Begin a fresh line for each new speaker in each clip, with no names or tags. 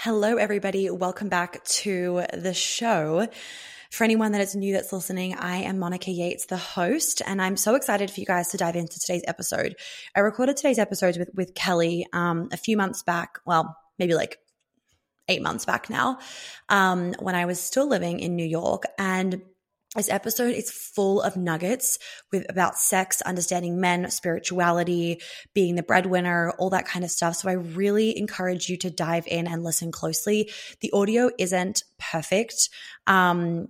Hello, everybody. Welcome back to the show. For anyone that is new that's listening, I am Monica Yates, the host, and I'm so excited for you guys to dive into today's episode. I recorded today's episode with, with Kelly um, a few months back, well, maybe like eight months back now, um, when I was still living in New York. And this episode is full of nuggets with about sex, understanding men, spirituality, being the breadwinner, all that kind of stuff. So I really encourage you to dive in and listen closely. The audio isn't perfect. Um,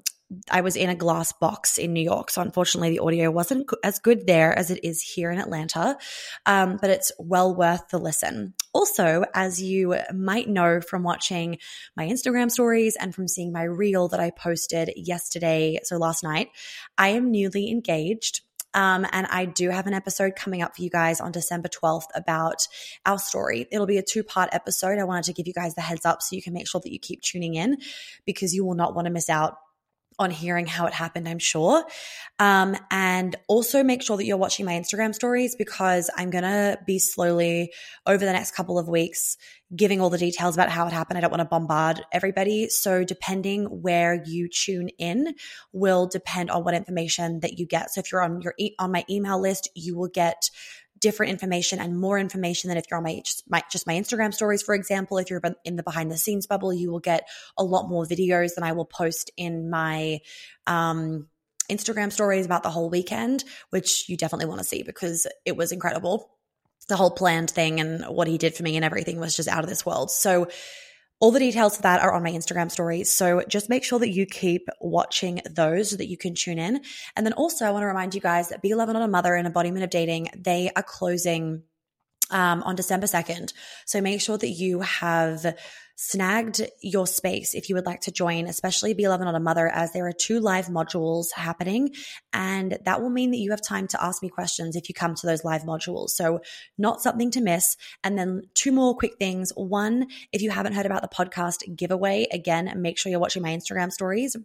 I was in a glass box in New York. So unfortunately, the audio wasn't as good there as it is here in Atlanta, um, but it's well worth the listen. Also, as you might know from watching my Instagram stories and from seeing my reel that I posted yesterday, so last night, I am newly engaged. Um, and I do have an episode coming up for you guys on December 12th about our story. It'll be a two part episode. I wanted to give you guys the heads up so you can make sure that you keep tuning in because you will not want to miss out on hearing how it happened, I'm sure. Um, and also make sure that you're watching my Instagram stories because I'm going to be slowly over the next couple of weeks giving all the details about how it happened. I don't want to bombard everybody. So depending where you tune in will depend on what information that you get. So if you're on your, e- on my email list, you will get different information and more information than if you're on my my just my Instagram stories, for example. If you're in the behind the scenes bubble, you will get a lot more videos than I will post in my um, Instagram stories about the whole weekend, which you definitely want to see because it was incredible. The whole planned thing and what he did for me and everything was just out of this world. So all the details for that are on my Instagram stories. So just make sure that you keep watching those so that you can tune in. And then also, I want to remind you guys that Be Love Not a Mother and Embodiment of Dating, they are closing um, on December 2nd. So make sure that you have snagged your space if you would like to join, especially Be Love Not a Mother, as there are two live modules happening. And that will mean that you have time to ask me questions if you come to those live modules. So, not something to miss. And then, two more quick things. One, if you haven't heard about the podcast giveaway, again, make sure you're watching my Instagram stories.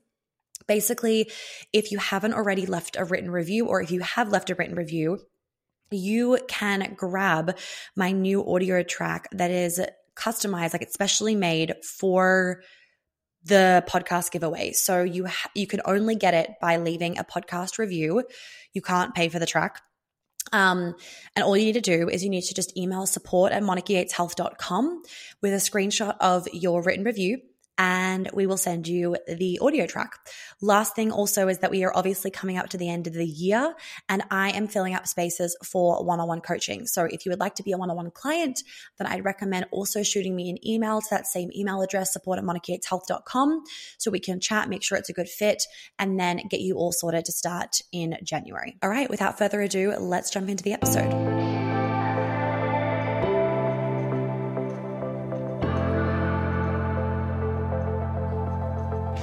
Basically, if you haven't already left a written review, or if you have left a written review, you can grab my new audio track that is customized, like it's specially made for the podcast giveaway. So you ha- you can only get it by leaving a podcast review. You can't pay for the track. Um, and all you need to do is you need to just email support at monicayateshealth.com with a screenshot of your written review and we will send you the audio track. Last thing also is that we are obviously coming up to the end of the year and I am filling up spaces for one on one coaching. So if you would like to be a one on one client, then I'd recommend also shooting me an email to that same email address, support at monicayateshealth.com, so we can chat, make sure it's a good fit, and then get you all sorted to start in January. All right, without further ado, let's jump into the episode.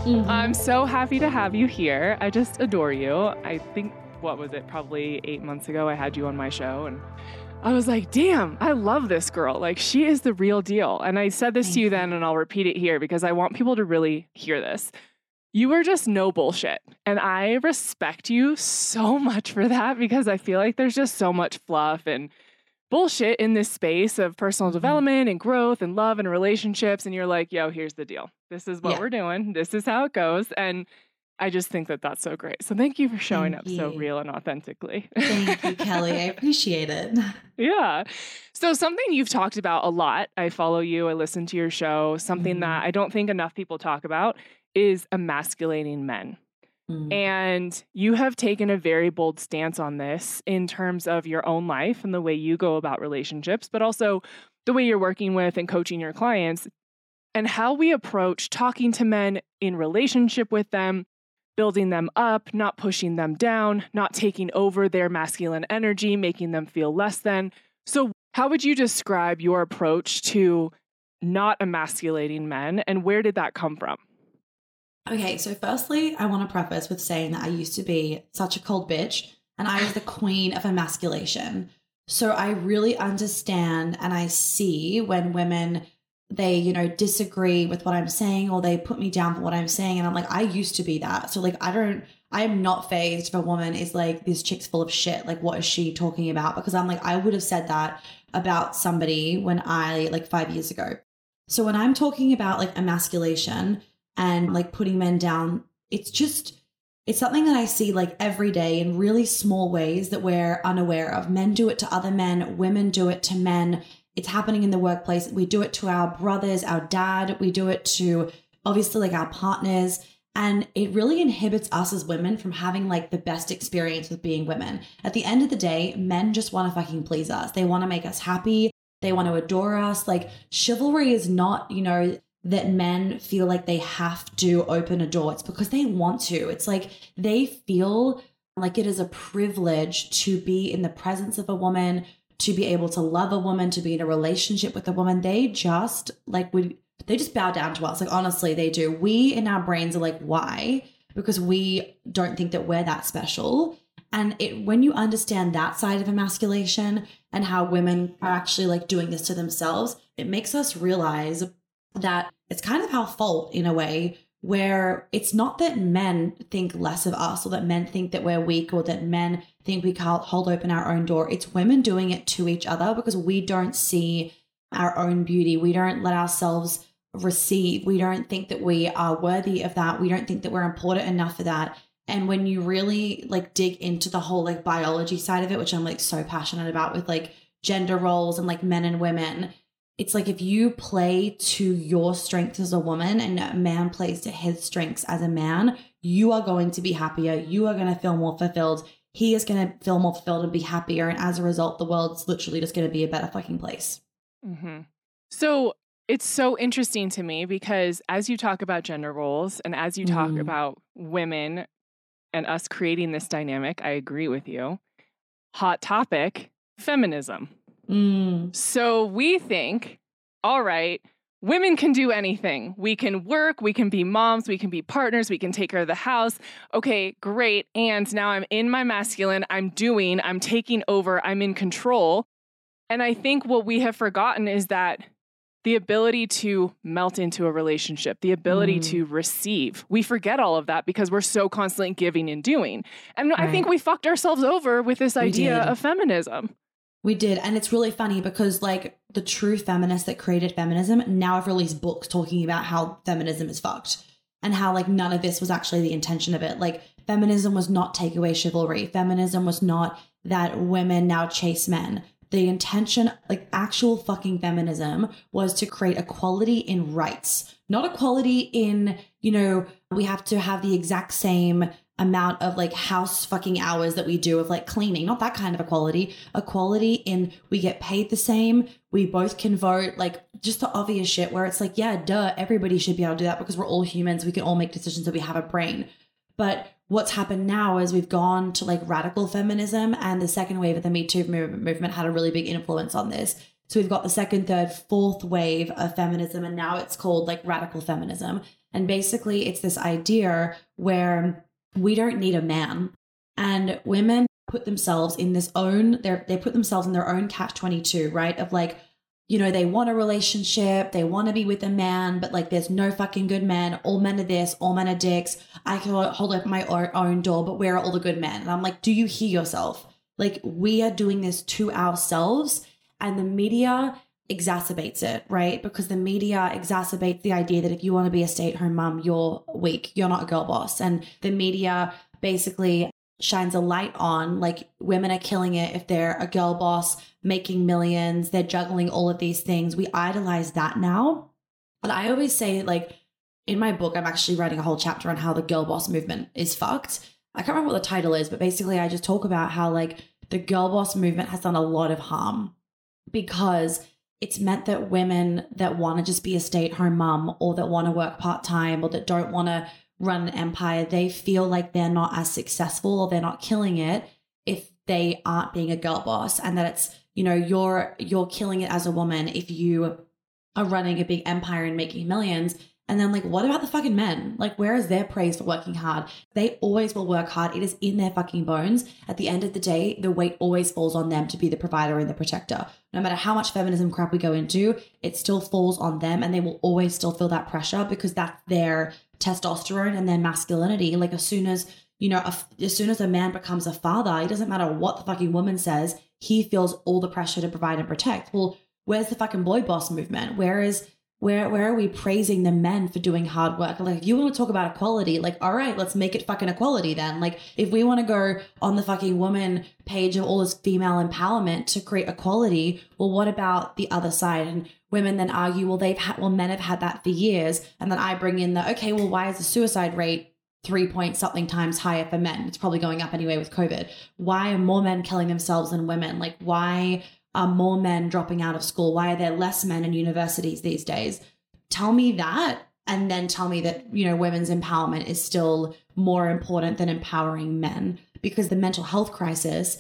Mm-hmm. I'm so happy to have you here. I just adore you. I think, what was it, probably eight months ago, I had you on my show and I was like, damn, I love this girl. Like, she is the real deal. And I said this to you then, and I'll repeat it here because I want people to really hear this. You are just no bullshit. And I respect you so much for that because I feel like there's just so much fluff and bullshit in this space of personal mm-hmm. development and growth and love and relationships. And you're like, yo, here's the deal. This is what yeah. we're doing. This is how it goes. And I just think that that's so great. So thank you for showing thank up you. so real and authentically.
Thank you, Kelly. I appreciate it.
Yeah. So something you've talked about a lot. I follow you. I listen to your show. Something mm-hmm. that I don't think enough people talk about is emasculating men. Mm. And you have taken a very bold stance on this in terms of your own life and the way you go about relationships, but also the way you're working with and coaching your clients and how we approach talking to men in relationship with them, building them up, not pushing them down, not taking over their masculine energy, making them feel less than. So, how would you describe your approach to not emasculating men and where did that come from?
Okay, so firstly, I want to preface with saying that I used to be such a cold bitch and I was the queen of emasculation. So I really understand and I see when women they, you know, disagree with what I'm saying or they put me down for what I'm saying and I'm like I used to be that. So like I don't I am not fazed if a woman is like this chick's full of shit. Like what is she talking about? Because I'm like I would have said that about somebody when I like 5 years ago. So when I'm talking about like emasculation and mm. like putting men down, it's just it's something that I see like every day in really small ways that we're unaware of. Men do it to other men, women do it to men. It's happening in the workplace. We do it to our brothers, our dad, we do it to obviously like our partners. And it really inhibits us as women from having like the best experience with being women. At the end of the day, men just want to fucking please us. They want to make us happy. They want to adore us. Like chivalry is not, you know, that men feel like they have to open a door. It's because they want to. It's like they feel like it is a privilege to be in the presence of a woman, to be able to love a woman, to be in a relationship with a woman. They just like we they just bow down to us. Like honestly, they do. We in our brains are like, why? Because we don't think that we're that special. And it when you understand that side of emasculation and how women are actually like doing this to themselves, it makes us realize that it's kind of our fault in a way where it's not that men think less of us or that men think that we're weak or that men think we can't hold open our own door. It's women doing it to each other because we don't see our own beauty. We don't let ourselves receive. We don't think that we are worthy of that. We don't think that we're important enough for that. And when you really like dig into the whole like biology side of it, which I'm like so passionate about with like gender roles and like men and women, it's like if you play to your strengths as a woman and a man plays to his strengths as a man, you are going to be happier. You are going to feel more fulfilled. He is going to feel more fulfilled and be happier. And as a result, the world's literally just going to be a better fucking place.
Mm-hmm. So it's so interesting to me because as you talk about gender roles and as you talk mm. about women and us creating this dynamic, I agree with you. Hot topic feminism. Mm. So we think, all right, women can do anything. We can work, we can be moms, we can be partners, we can take care of the house. Okay, great. And now I'm in my masculine, I'm doing, I'm taking over, I'm in control. And I think what we have forgotten is that the ability to melt into a relationship, the ability mm. to receive. We forget all of that because we're so constantly giving and doing. And right. I think we fucked ourselves over with this idea of feminism.
We did. And it's really funny because, like, the true feminists that created feminism now have released books talking about how feminism is fucked and how, like, none of this was actually the intention of it. Like, feminism was not take away chivalry, feminism was not that women now chase men. The intention, like actual fucking feminism, was to create equality in rights, not equality in, you know, we have to have the exact same amount of like house fucking hours that we do of like cleaning, not that kind of equality. Equality in we get paid the same, we both can vote, like just the obvious shit where it's like, yeah, duh, everybody should be able to do that because we're all humans. We can all make decisions that we have a brain. But what's happened now is we've gone to like radical feminism and the second wave of the Me Too movement had a really big influence on this. So we've got the second, third, fourth wave of feminism, and now it's called like radical feminism. And basically, it's this idea where we don't need a man. And women put themselves in this own, they they put themselves in their own catch 22, right? Of like, you know, they want a relationship, they want to be with a man, but like there's no fucking good men. All men are this, all men are dicks. I can hold up my own door, but where are all the good men? And I'm like, do you hear yourself? Like we are doing this to ourselves, and the media exacerbates it, right? Because the media exacerbates the idea that if you want to be a stay at home mom, you're weak, you're not a girl boss. And the media basically shines a light on like women are killing it if they're a girl boss, making millions, they're juggling all of these things. We idolize that now. But I always say, like, in my book, I'm actually writing a whole chapter on how the girl boss movement is fucked. I can't remember what the title is, but basically, I just talk about how, like, the girl boss movement has done a lot of harm because it's meant that women that want to just be a stay at home mum or that want to work part time or that don't want to run an empire, they feel like they're not as successful or they're not killing it if they aren't being a girl boss and that it's, you know, you're you're killing it as a woman if you are running a big empire and making millions and then, like, what about the fucking men? Like, where is their praise for working hard? They always will work hard. It is in their fucking bones. At the end of the day, the weight always falls on them to be the provider and the protector. No matter how much feminism crap we go into, it still falls on them and they will always still feel that pressure because that's their testosterone and their masculinity. Like, as soon as, you know, as soon as a man becomes a father, it doesn't matter what the fucking woman says, he feels all the pressure to provide and protect. Well, where's the fucking boy boss movement? Where is where where are we praising the men for doing hard work? Like if you want to talk about equality, like all right, let's make it fucking equality then. Like if we want to go on the fucking woman page of all this female empowerment to create equality, well what about the other side? And women then argue, well they've had well men have had that for years, and then I bring in the okay, well why is the suicide rate three point something times higher for men? It's probably going up anyway with COVID. Why are more men killing themselves than women? Like why are more men dropping out of school? Why are there less men in universities these days? Tell me that. And then tell me that, you know, women's empowerment is still more important than empowering men because the mental health crisis,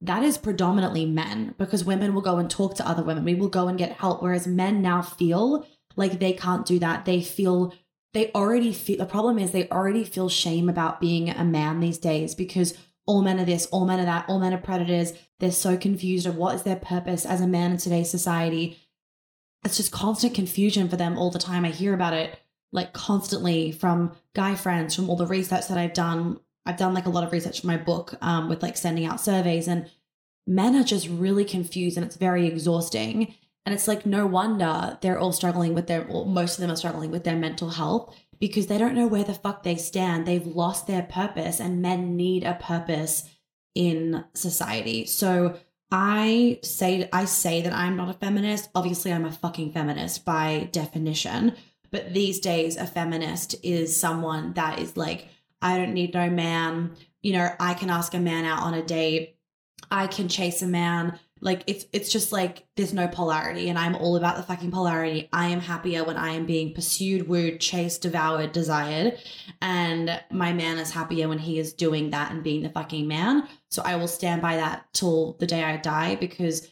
that is predominantly men because women will go and talk to other women. We will go and get help. Whereas men now feel like they can't do that. They feel they already feel the problem is they already feel shame about being a man these days because all men are this, all men are that, all men are predators. They're so confused of what is their purpose as a man in today's society. It's just constant confusion for them all the time. I hear about it like constantly from guy friends, from all the research that I've done. I've done like a lot of research for my book um, with like sending out surveys, and men are just really confused and it's very exhausting. And it's like no wonder they're all struggling with their, or most of them are struggling with their mental health because they don't know where the fuck they stand. They've lost their purpose, and men need a purpose in society. So I say I say that I'm not a feminist. Obviously, I'm a fucking feminist by definition. But these days, a feminist is someone that is like, I don't need no man. You know, I can ask a man out on a date. I can chase a man like it's it's just like there's no polarity and i'm all about the fucking polarity. I am happier when i am being pursued wooed chased devoured desired. And my man is happier when he is doing that and being the fucking man. So i will stand by that till the day i die because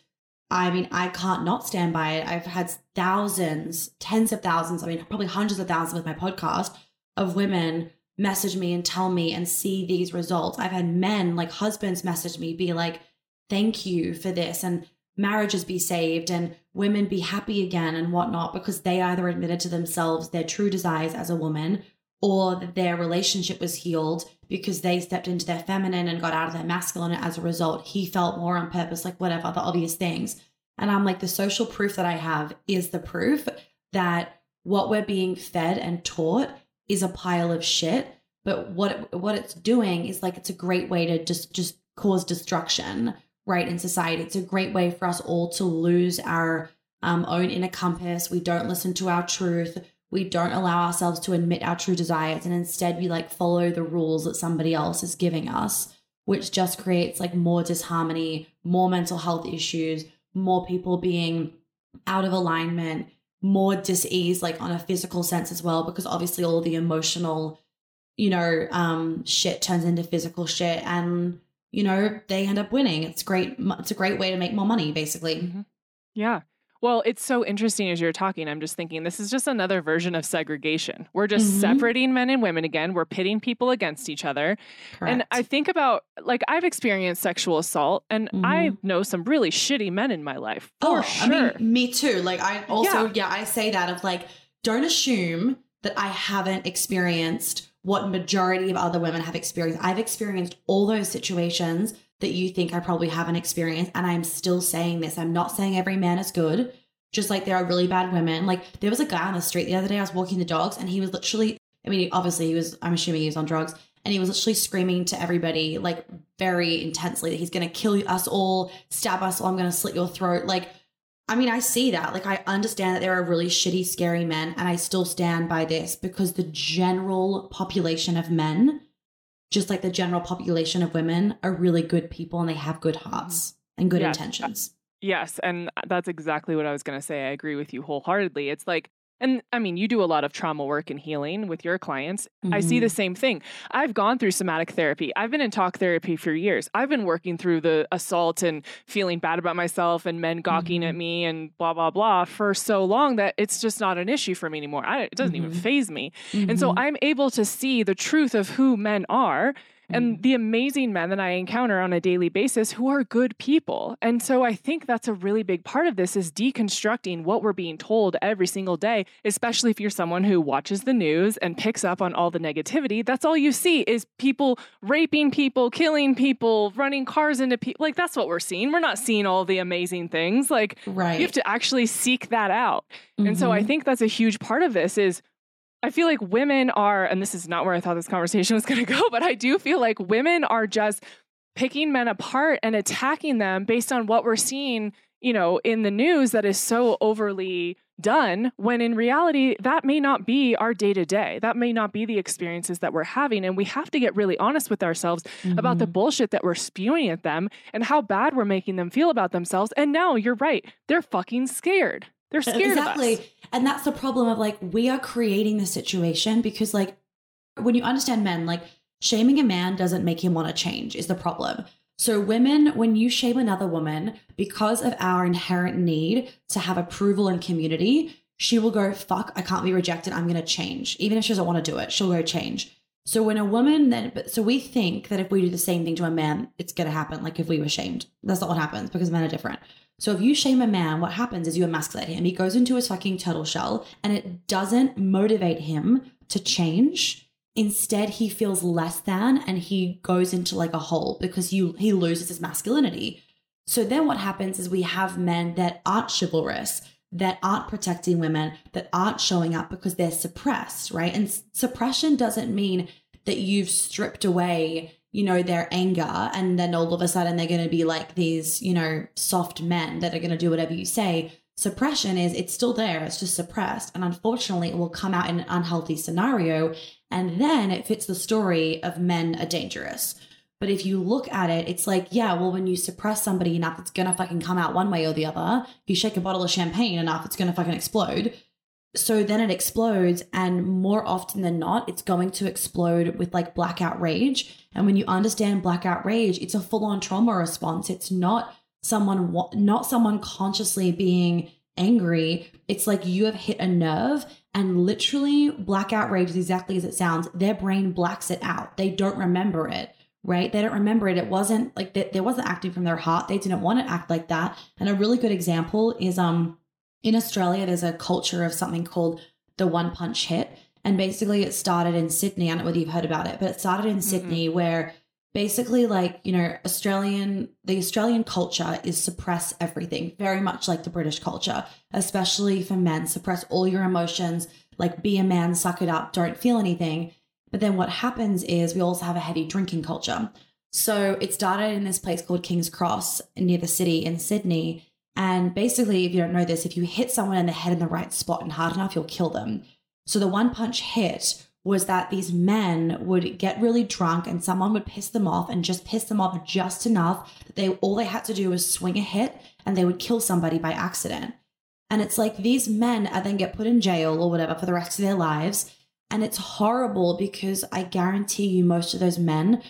i mean i can't not stand by it. I've had thousands tens of thousands i mean probably hundreds of thousands with my podcast of women message me and tell me and see these results. I've had men like husbands message me be like thank you for this and marriages be saved and women be happy again and whatnot because they either admitted to themselves their true desires as a woman or that their relationship was healed because they stepped into their feminine and got out of their masculine. And as a result he felt more on purpose like whatever the obvious things. And i'm like the social proof that i have is the proof that what we're being fed and taught is a pile of shit. But what what it's doing is like it's a great way to just just cause destruction right in society. It's a great way for us all to lose our um, own inner compass. We don't listen to our truth. We don't allow ourselves to admit our true desires, and instead we like follow the rules that somebody else is giving us, which just creates like more disharmony, more mental health issues, more people being out of alignment, more dis-ease, like on a physical sense as well, because obviously all the emotional, you know, um, shit turns into physical shit, and you know, they end up winning. It's great. It's a great way to make more money, basically.
Mm-hmm. Yeah. Well, it's so interesting as you're talking. I'm just thinking this is just another version of segregation. We're just mm-hmm. separating men and women again. We're pitting people against each other. Correct. And I think about like I've experienced sexual assault and mm-hmm. I know some really shitty men in my life. oh, sure. I
mean, me too. Like I also, yeah. yeah, I say that of like, don't assume that I haven't experienced what majority of other women have experienced. I've experienced all those situations that you think I probably haven't experienced. And I'm still saying this. I'm not saying every man is good. Just like there are really bad women. Like there was a guy on the street the other day, I was walking the dogs and he was literally, I mean, obviously he was, I'm assuming he was on drugs. And he was literally screaming to everybody, like very intensely, that he's to kill us all, stab us, or I'm to slit your throat. Like, I mean, I see that. Like, I understand that there are really shitty, scary men, and I still stand by this because the general population of men, just like the general population of women, are really good people and they have good hearts mm-hmm. and good yes. intentions.
Yes. And that's exactly what I was going to say. I agree with you wholeheartedly. It's like, and I mean, you do a lot of trauma work and healing with your clients. Mm-hmm. I see the mm-hmm. same thing. I've gone through somatic therapy. I've been in talk therapy for years. I've been working through the assault and feeling bad about myself and men gawking mm-hmm. at me and blah, blah, blah for so long that it's just not an issue for me anymore. I, it doesn't mm-hmm. even faze me. And so mm-hmm. I'm able to see the truth of who men are and mm. the amazing men that I encounter on a daily basis who are good people. And so I think that's a really big part of this is deconstructing what we're being told every single day, especially if you're someone who watches the news and picks up on all the negativity. That's all you see is people raping people, killing people, running cars into people. Like that's what we're seeing. We're not seeing all the amazing things. Like right. you have to actually seek that out. Mm-hmm. And so I mm-hmm. think that's a huge part of this is I feel like women are, and this is not where I thought this conversation was going to go, but I do feel like women are just picking men apart and attacking them based on what we're seeing, you know, in the news that is so overly done when in reality that may not be our day to day that may not be the experiences that we're having and we have to get really honest with ourselves mm-hmm. about the mm-hmm. bullshit that we're spewing at them and how bad we're making them feel about themselves and now you're right they're fucking scared they're uh, scared exactly.
And that's the problem of like we are creating the situation because like when you understand men, like shaming a man doesn't make him want to change is the problem. So women, when you shame another woman because of our inherent need to have approval and community, she will go, fuck, I can't be rejected. I'm going to change. Even if she doesn't want to do it, she'll go change. So when a woman then, so we think that if we do the same thing to a man, it's going to happen. Like if we were shamed, that's not what happens because men are different. So if you shame a man, what happens is you emasculate him. He goes into his fucking turtle shell and it doesn't motivate him to change. Instead, he feels less than and he goes into like a hole because you he loses his masculinity. So then what happens is we have men that aren't chivalrous, that aren't protecting women, that aren't showing up because they're suppressed, right? And suppression doesn't mean that you've stripped away you know, their anger. And then all of a sudden they're going to be like these, you know, soft men that are going to do whatever you say. Suppression is it's still there, it's just suppressed. And unfortunately, it will come out in an unhealthy scenario. And then it fits the story of men are dangerous. But if you look at it, it's like, yeah, well, when you suppress somebody enough, it's gonna fucking come out one way or the other. You shake a bottle of champagne enough, it's gonna fucking explode. So then it explodes, and more often than not, it's going to explode with like blackout rage. And when you understand blackout rage, it's a full on trauma response. It's not someone, not someone consciously being angry. It's like you have hit a nerve, and literally, blackout rage is exactly as it sounds. Their brain blacks it out, they don't remember it right? They don't remember it. It wasn't like they, they wasn't acting from their heart. They didn't want to act like that. And a really good example is um in Australia, there's a culture of something called the one punch hit. And basically, it started in Sydney. I don't know whether you've heard about it, but it started in mm-hmm. Sydney where basically, like, you know, Australian, the Australian culture is suppress everything, very much like the British culture, especially for men. Suppress all your emotions, like, be a man, suck it up, don't feel anything. But then what happens is we also have a heavy drinking culture. So it started in this place called King's Cross near the city in Sydney. And basically, if you don't know this, if you hit someone in the head in the right spot and hard enough, you'll kill them. So the one punch hit was that these men would get really drunk and someone would piss them off and just piss them off just enough that they all they had to do was swing a hit and they would kill somebody by accident. And it's like these men then get put in jail or whatever for the rest of their lives. And it's horrible because I guarantee you most of those men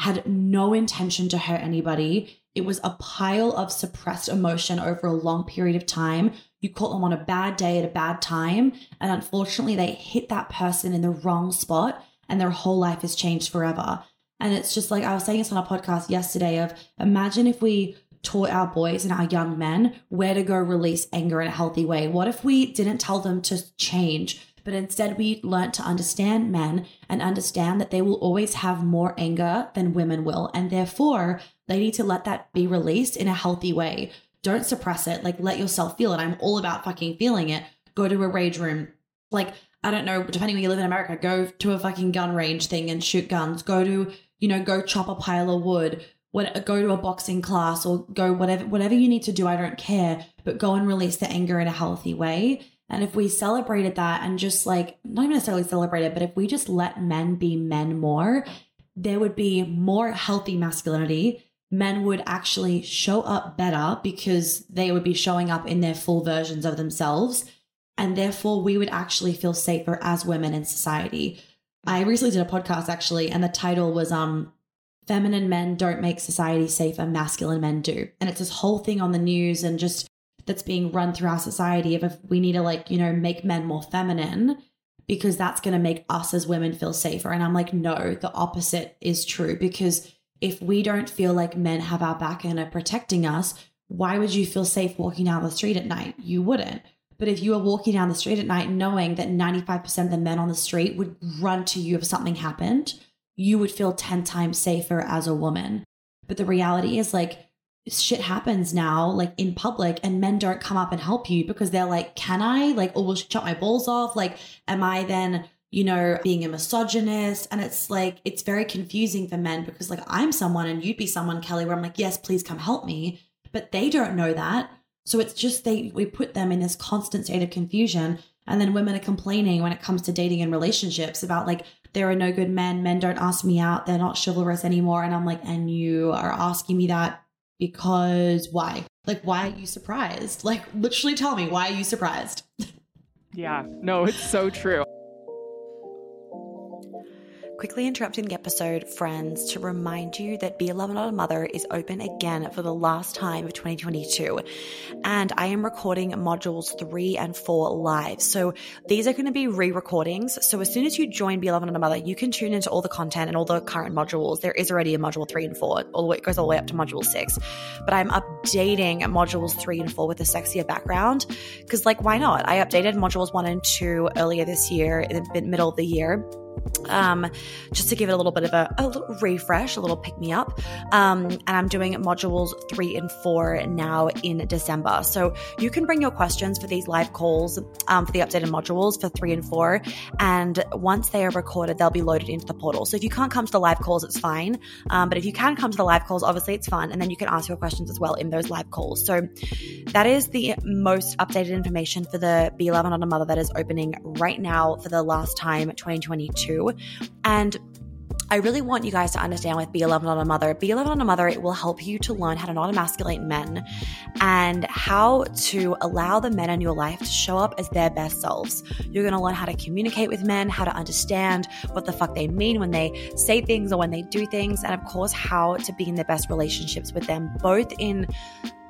had no intention to hurt anybody. It was a pile of suppressed emotion over a long period of time. You caught them on a bad day at a bad time. And unfortunately, they hit that person in the wrong spot and their whole life has changed forever. And it's just like I was saying this on a podcast yesterday of imagine if we taught our boys and our young men where to go release anger in a healthy way. What if we didn't tell them to change? But instead we learnt to understand men and understand that they will always have more anger than women will. And therefore, they need to let that be released in a healthy way. Don't suppress it. Like, let yourself feel it. I'm all about fucking feeling it. Go to a rage room. Like, I don't know, depending where you live in America, go to a fucking gun range thing and shoot guns. Go to, you know, go chop a pile of wood. What, go to a boxing class or go whatever whatever you need to do. I don't care, but go and release the anger in a healthy way. And if we celebrated that and just like, not necessarily celebrate it, but if we just let men be men more, there would be more healthy masculinity. Men would actually show up better because they would be showing up in their full versions of themselves. And therefore, we would actually feel safer as women in society. I recently did a podcast actually, and the title was um Feminine Men Don't Make Society Safer, Masculine Men Do. And it's this whole thing on the news and just that's being run through our society of if we need to like you know make men more feminine because that's going to make us as women feel safer. And I'm like, no, the opposite is true because if we don't feel like men have our back and are protecting us, why would you feel safe walking down the street at night? You wouldn't. But if you were walking down the street at night knowing that 95% of the men on the street would run to you if something happened, you would feel 10 times safer as a woman. But the reality is, like, shit happens now, like in public, and men don't come up and help you because they're like, can I? Like, or will chop my balls off? Like, am I then, you know, being a misogynist? And it's like, it's very confusing for men because, like, I'm someone and you'd be someone, Kelly, where I'm like, yes, please come help me. But they don't know that. So it's just they, we put them in this constant state of confusion. And then women are complaining when it comes to dating and relationships about like, there are no good men. Men don't ask me out. They're not chivalrous anymore. And I'm like, and you are asking me that because why? Like, why are you surprised? Like, literally tell me, why are you surprised?
yeah, no, it's so true.
Quickly interrupting the episode, friends, to remind you that Be a Lover Not a Mother is open again for the last time of 2022. And I am recording modules three and four live. So these are going to be re recordings. So as soon as you join Be a Lover Not a Mother, you can tune into all the content and all the current modules. There is already a module three and four, all the way, it goes all the way up to module six. But I'm updating modules three and four with a sexier background because, like, why not? I updated modules one and two earlier this year, in the middle of the year um, just to give it a little bit of a, a little refresh, a little pick me up. Um, and I'm doing modules three and four now in December. So you can bring your questions for these live calls um, for the updated modules for three and four. And once they are recorded, they'll be loaded into the portal. So if you can't come to the live calls, it's fine. Um, but if you can come to the live calls, obviously it's fun. And then you can ask your questions as well in those live calls. So that is the most updated information for the Be Love Not a Mother that is opening right now for the last time 2022. And I really want you guys to understand with Be a Lover Not a Mother. Be a Lover Not a Mother, it will help you to learn how to not emasculate men and how to allow the men in your life to show up as their best selves. You're going to learn how to communicate with men, how to understand what the fuck they mean when they say things or when they do things, and of course, how to be in the best relationships with them, both in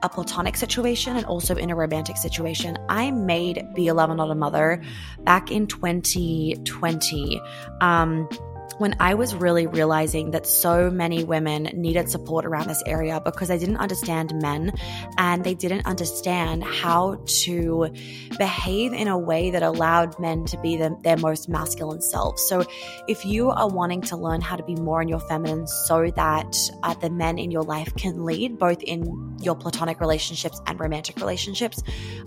a platonic situation and also in a romantic situation. I made Be a Lover Not a Mother back in 2020. Um, when I was really realizing that so many women needed support around this area because they didn't understand men and they didn't understand how to behave in a way that allowed men to be the, their most masculine selves. So, if you are wanting to learn how to be more in your feminine so that uh, the men in your life can lead both in your platonic relationships and romantic relationships,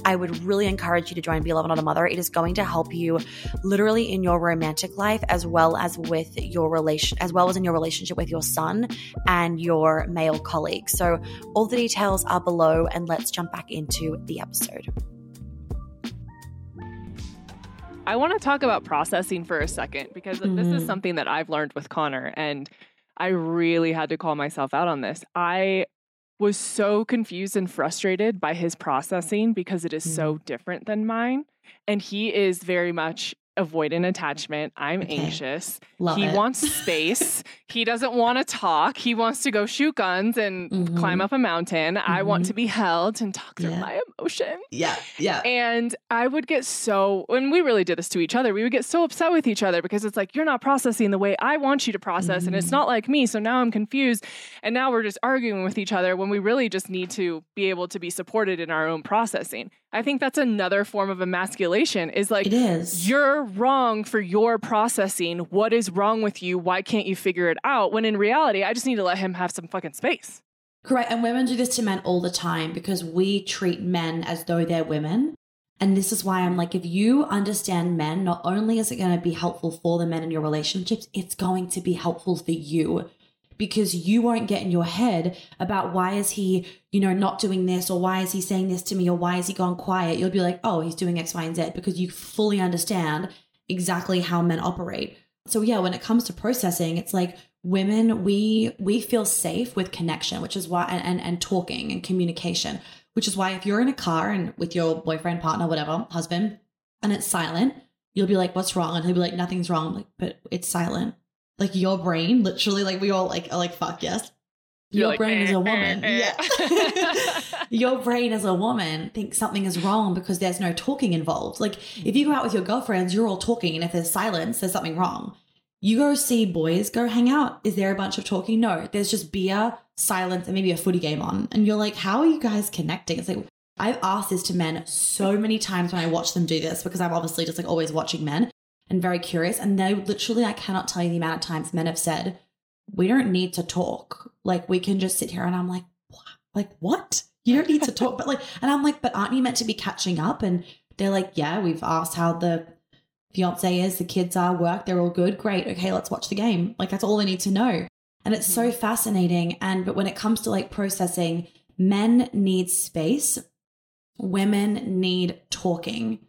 I would really encourage you to join Be a Lover Not a Mother. It is going to help you literally in your romantic life as well as with your relation, as well as in your relationship with your son and your male colleague. So, all the details are below, and let's jump back into the episode.
I want to talk about processing for a second because mm-hmm. this is mm-hmm. something that I've learned with Connor, and I really had to call myself out on this. I was so confused and frustrated by his processing because it is mm-hmm. so different than mine. And he is very much avoidant attachment. I'm okay. anxious. Love he it. wants space. he doesn't want to talk. He wants to go shoot guns and mm-hmm. climb up a mountain. Mm-hmm. I want to mm-hmm. be held and talk through yeah. my emotion.
Yeah. Yeah.
And I would get so, when we really did this to each other, we would get so upset with each other because it's like, you're not processing the way I want you to process. Mm-hmm. And it's mm-hmm. not like me. So now I'm confused. And now we're just arguing with each other when we really just need to be able to be supported in our own processing. I think that's another form of emasculation is like,
it is.
you're wrong for your processing. What is wrong with you? Why can't you figure it out? When in reality, I just need to let him have some fucking space.
Correct. And women do this to men all the time because we treat men as though they're women. And this is why I'm like, if you understand men, not only is it going to be helpful for the men in your relationships, it's going to be helpful for you because you won't get in your head about why is he, you know, not doing this or why is he saying this to me or why is he gone quiet. You'll be like, oh, he's doing X, Y, and Z because you fully understand exactly how men operate. So yeah, when it comes to processing, it's like women, we we feel safe with connection, which is why and, and, and talking and communication, which is why if you're in a car and with your boyfriend, partner, whatever, husband, and it's silent, you'll be like, what's wrong? And he'll be like, nothing's wrong. like, but it's silent like your brain literally like we all like are like fuck yes your like, brain eh, as a woman, eh, eh. yeah. your brain as a woman thinks something is wrong because there's no talking involved. Like if you go out with your girlfriends, you're all talking, and if there's silence, there's something wrong. You go see boys, go hang out. Is there a bunch of talking? No, there's just beer, silence, and maybe a footy game on. And you're like, how are you guys connecting? It's like I've asked this to men so many times when I watch them do this because I'm obviously just like always watching men and very curious. And they literally, I cannot tell you the amount of times men have said, we don't need to talk. Like we can just sit here. And I'm like, what? like what? You don't need to talk. But like, and I'm like, but aren't you meant to be catching up? And they're like, yeah, we've asked how the fiance is, the kids are, work, they're all good. Great. Okay, let's watch the game. Like that's all I need to know. And it's so mm-hmm. fascinating. And but when it comes to like processing, men need space, women need talking.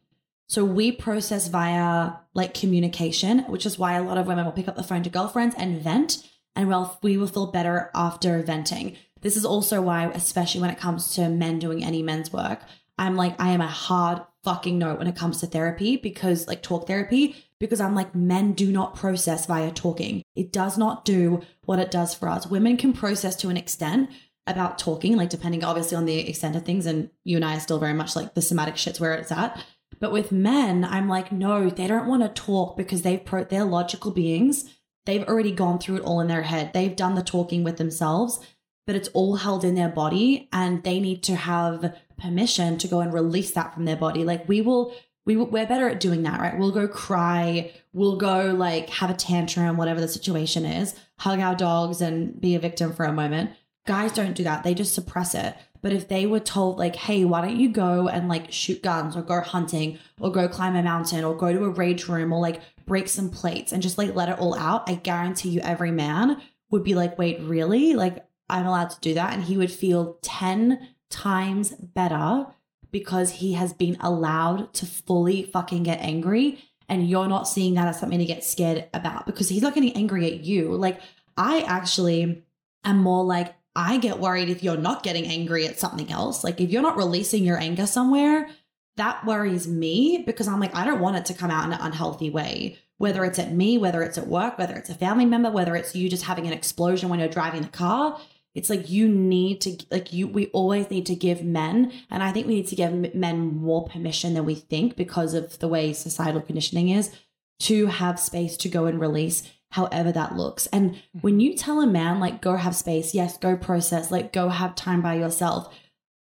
So we process via like communication, which is why a lot of women will pick up the phone to girlfriends and vent and well, we will feel better after venting. This is also why, especially when it comes to men doing any men's work, I'm like, I am a hard fucking no when it comes to therapy because, like, talk therapy, because I'm like, men do not process via talking. It does not do what it does for us. Women can process to an extent about talking, like, depending obviously on the extent of things. And you and I are still very much like the somatic shit's where it's at. But with men, I'm like, no, they don't want to talk because they've pro- they're logical beings They've already gone through it all in their head. They've done the talking with themselves, but it's all held in their body and they need to have permission to go and release that from their body. Like we will we we're better at doing that, right? We'll go cry, we'll go like have a tantrum, whatever the situation is, hug our dogs and be a victim for a moment. Guys don't do that. They just suppress it. But if they were told, like, hey, why don't you go and like shoot guns or go hunting or go climb a mountain or go to a rage room or like break some plates and just like let it all out, I guarantee you every man would be like, wait, really? Like, I'm allowed to do that. And he would feel 10 times better because he has been allowed to fully fucking get angry. And you're not seeing that as something to get scared about because he's not getting angry at you. Like, I actually am more like, I get worried if you're not getting angry at something else. Like, if you're not releasing your anger somewhere, that worries me because I'm like, I don't want it to come out in an unhealthy way, whether it's at me, whether it's at work, whether it's a family member, whether it's you just having an explosion when you're driving the car. It's like you need to, like, you, we always need to give men, and I think we need to give men more permission than we think because of the way societal conditioning is to have space to go and release however that looks. And mm-hmm. when you tell a man, like, go have space, yes, go process, like, go have time by yourself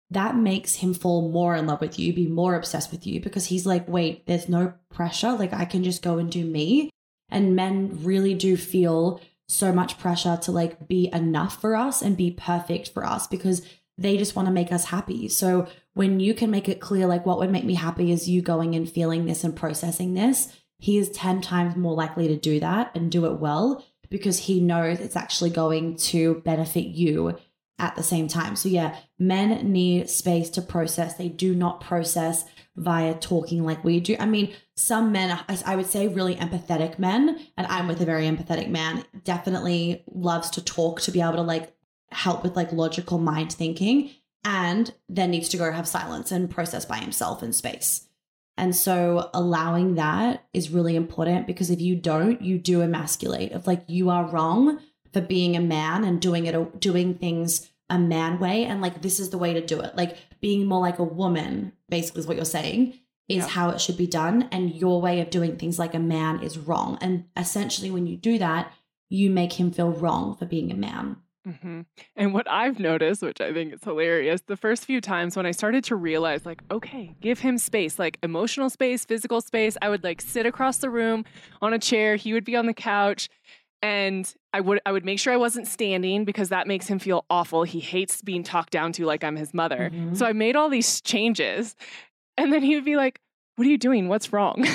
that makes him fall more in love with you, be more obsessed with you because he's like, wait, there's no pressure. Like I can just go and do me. And men really do feel so much pressure to like be enough for us and be perfect for us because they just want to make us happy. So when you can make it clear, like what would make me happy is you going and feeling this and processing this, he is 10 times more likely to do that and do it well because he knows it's actually going to benefit you at the same time. So, yeah, men need space to process. They do not process via talking like we do. I mean, some men, I would say really empathetic men, and I'm with a very empathetic man, definitely loves to talk to be able to like help with like logical mind thinking and then needs to go have silence and process by himself in space. And so allowing that is really important because if you don't, you do emasculate. Of like you are wrong for being a man and doing it doing things a man way and like this is the way to do it. Like being more like a woman basically is what you're saying is yeah. how it should be done. And your way of doing things like a man is wrong. And essentially when you do that you make him feel wrong for being a man
mm-hmm. and what i've noticed which i think is hilarious the first few times when i started to realize like okay give him space like emotional space physical space i would like sit across the room on a chair he would be on the couch and I would I would make sure I wasn't standing because that makes him feel awful. He hates being talked down to like I'm his mother. Mm-hmm. So I made all these changes. And then he would be like, "What are you doing? What's wrong?"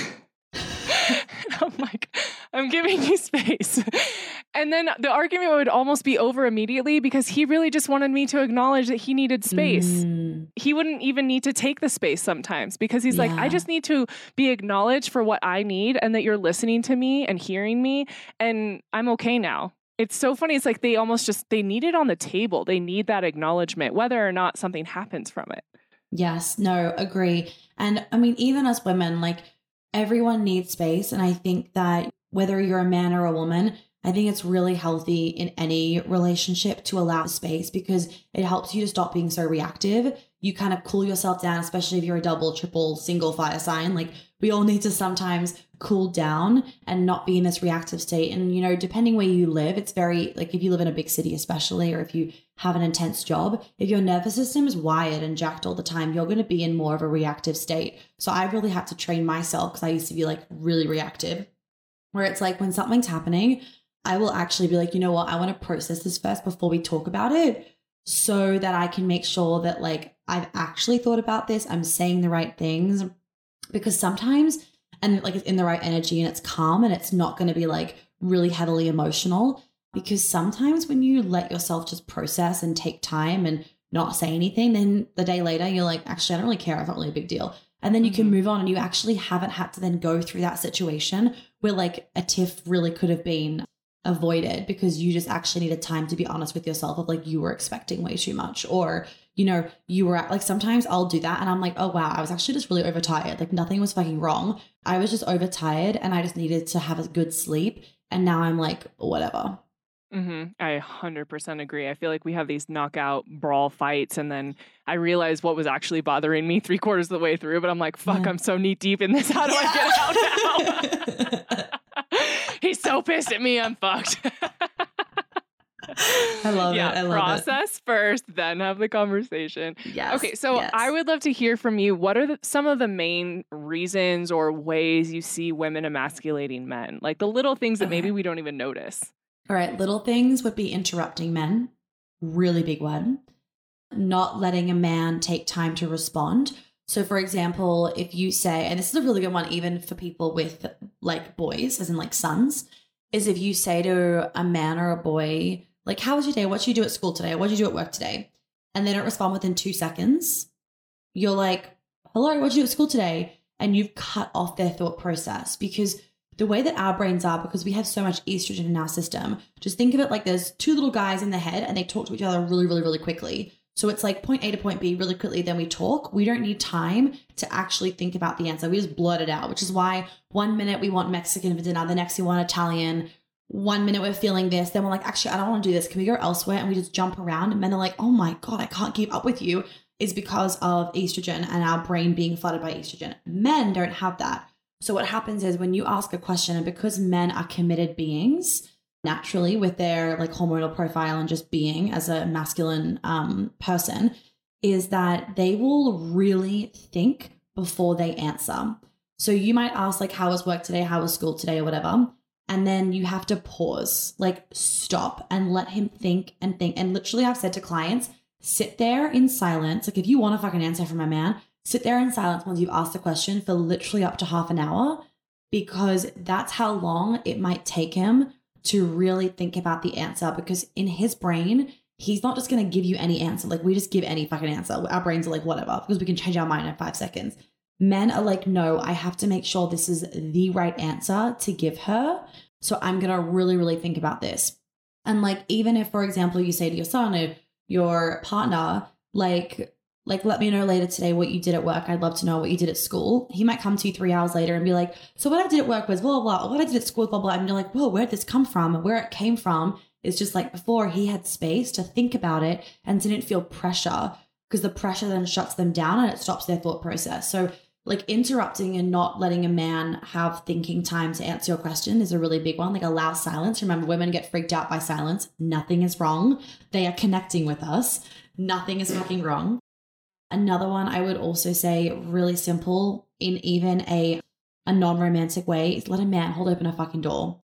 I'm like, I'm giving you space. And then the argument would almost be over immediately because he really just wanted me to acknowledge that he needed space. Mm. He wouldn't even need to take the space sometimes because he's yeah. like, I just need to be acknowledged for what I need and that you're listening to me and hearing me. And I'm okay now. It's so funny. It's like they almost just they need it on the table. They need that acknowledgement, whether or not something happens from it.
Yes, no, agree. And I mean, even as women, like everyone needs space. And I think that whether you're a man or a woman, I think it's really healthy in any relationship to allow space because it helps you to stop being so reactive. You kind of cool yourself down, especially if you're a double, triple, single fire sign. Like we all need to sometimes cool down and not be in this reactive state. And, you know, depending where you live, it's very like if you live in a big city, especially, or if you have an intense job, if your nervous system is wired and jacked all the time, you're going to be in more of a reactive state. So I really had to train myself because I used to be like really reactive, where it's like when something's happening, I will actually be like, you know what, I want to process this first before we talk about it so that I can make sure that like I've actually thought about this, I'm saying the right things. Because sometimes, and like it's in the right energy and it's calm and it's not going to be like really heavily emotional. Because sometimes when you let yourself just process and take time and not say anything, then the day later you're like, actually, I don't really care. It's not really a big deal. And then you can mm-hmm. move on and you actually haven't had to then go through that situation where like a tiff really could have been avoided because you just actually needed time to be honest with yourself of like you were expecting way too much or you know you were at, like sometimes I'll do that and I'm like oh wow I was actually just really overtired like nothing was fucking wrong I was just overtired and I just needed to have a good sleep and now I'm like whatever
Mm-hmm. I 100% agree. I feel like we have these knockout brawl fights, and then I realize what was actually bothering me three quarters of the way through. But I'm like, fuck, yeah. I'm so knee deep in this. How do yeah. I get out now? He's so pissed at me. I'm fucked.
I love yeah, it. I love
process
it.
first, then have the conversation.
Yes.
Okay, so
yes.
I would love to hear from you. What are the, some of the main reasons or ways you see women emasculating men? Like the little things that okay. maybe we don't even notice.
All right, little things would be interrupting men. Really big one. Not letting a man take time to respond. So, for example, if you say, and this is a really good one, even for people with like boys, as in like sons, is if you say to a man or a boy, like, how was your day? What did you do at school today? What did you do at work today? And they don't respond within two seconds, you're like, hello, what did you do at school today? And you've cut off their thought process because the way that our brains are, because we have so much estrogen in our system, just think of it like there's two little guys in the head and they talk to each other really, really, really quickly. So it's like point A to point B really quickly, then we talk. We don't need time to actually think about the answer. We just blurt it out, which is why one minute we want Mexican for dinner, the next we want Italian. One minute we're feeling this, then we're like, actually, I don't want to do this. Can we go elsewhere? And we just jump around. And men are like, oh my God, I can't keep up with you. Is because of estrogen and our brain being flooded by estrogen. Men don't have that. So what happens is when you ask a question, and because men are committed beings, naturally with their like hormonal profile and just being as a masculine um, person is that they will really think before they answer. So you might ask like how was work today, how was school today or whatever, and then you have to pause, like stop and let him think and think. And literally I've said to clients, sit there in silence. Like if you want a fucking answer from a man, sit there in silence once you've asked the question for literally up to half an hour because that's how long it might take him to really think about the answer because in his brain, he's not just going to give you any answer. Like we just give any fucking answer. Our brains are like, whatever, because we can change our mind in five seconds. Men are like, no, I have to make sure this is the right answer to give her. So I'm going to really, really think about this. And like, even if, for example, you say to your son or your partner, like, like let me know later today what you did at work i'd love to know what you did at school he might come to you three hours later and be like so what i did at work was blah blah blah what i did at school blah blah and you're like whoa where did this come from And where it came from is just like before he had space to think about it and didn't feel pressure because the pressure then shuts them down and it stops their thought process so like interrupting and not letting a man have thinking time to answer your question is a really big one. Like allow silence. Remember, women get freaked out by silence. Nothing is wrong. They are connecting with us. Nothing is fucking wrong. Another one I would also say really simple in even a a non-romantic way is let a man hold open a fucking door.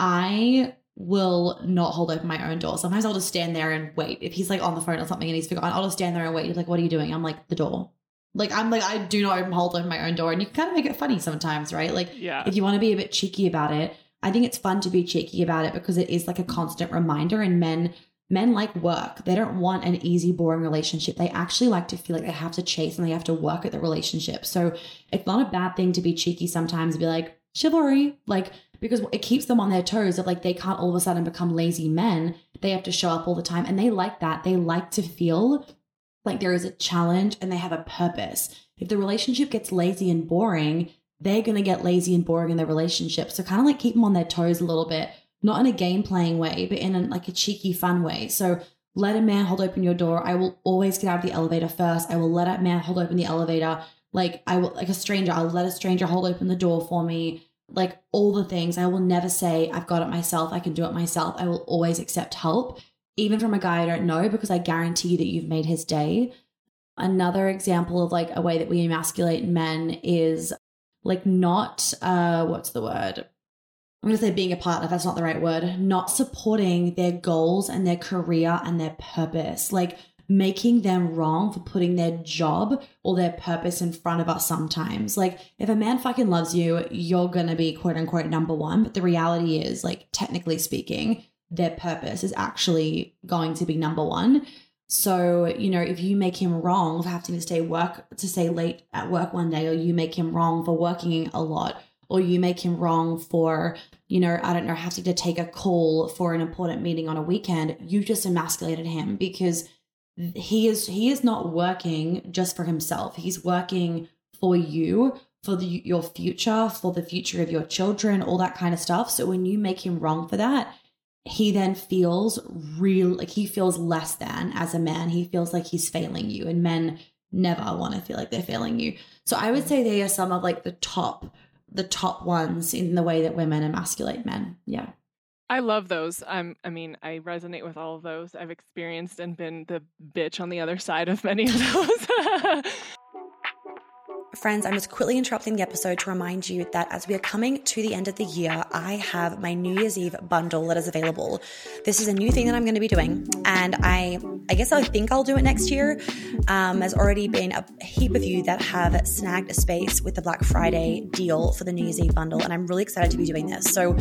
I will not hold open my own door. Sometimes I'll just stand there and wait. If he's like on the phone or something and he's forgotten, I'll just stand there and wait. He's like, what are you doing? I'm like, the door. Like I'm like, I do not hold open my own door. And you can kind of make it funny sometimes, right? Like
yeah.
if you want to be a bit cheeky about it, I think it's fun to be cheeky about it because it is like a constant reminder and men men like work. They don't want an easy, boring relationship. They actually like to feel like they have to chase and they have to work at the relationship. So it's not a bad thing to be cheeky sometimes, be like, chivalry, like, because it keeps them on their toes of like they can't all of a sudden become lazy men. They have to show up all the time. And they like that. They like to feel like there is a challenge and they have a purpose. If the relationship gets lazy and boring, they're going to get lazy and boring in their relationship. So kind of like keep them on their toes a little bit not in a game playing way, but in a, like a cheeky, fun way. So let a man hold open your door. I will always get out of the elevator first. I will let a man hold open the elevator. Like I will, like a stranger, I'll let a stranger hold open the door for me. Like all the things. I will never say, I've got it myself. I can do it myself. I will always accept help, even from a guy I don't know, because I guarantee that you've made his day. Another example of like a way that we emasculate men is like not, uh, what's the word? I'm going to say being a partner, that's not the right word, not supporting their goals and their career and their purpose. Like making them wrong for putting their job or their purpose in front of us sometimes. Like, if a man fucking loves you, you're going to be quote unquote number one. But the reality is, like, technically speaking, their purpose is actually going to be number one. So, you know, if you make him wrong for having to stay work to stay late at work one day, or you make him wrong for working a lot, or you make him wrong for, you know, I don't know, having to take a call for an important meeting on a weekend, you just emasculated him because he is he is not working just for himself. He's working for you, for the, your future, for the future of your children, all that kind of stuff. So when you make him wrong for that, he then feels real like he feels less than as a man. He feels like he's failing you and men never want to feel like they're failing you. So I would say they are some of like the top the top ones in the way that women emasculate men. Yeah.
I love those. I mean, I resonate with all of those. I've experienced and been the bitch on the other side of many of those.
Friends, I'm just quickly interrupting the episode to remind you that as we are coming to the end of the year, I have my New Year's Eve bundle that is available. This is a new thing that I'm going to be doing, and I, I guess I think I'll do it next year. Um, there's already been a heap of you that have snagged a space with the Black Friday deal for the New Year's Eve bundle, and I'm really excited to be doing this. So,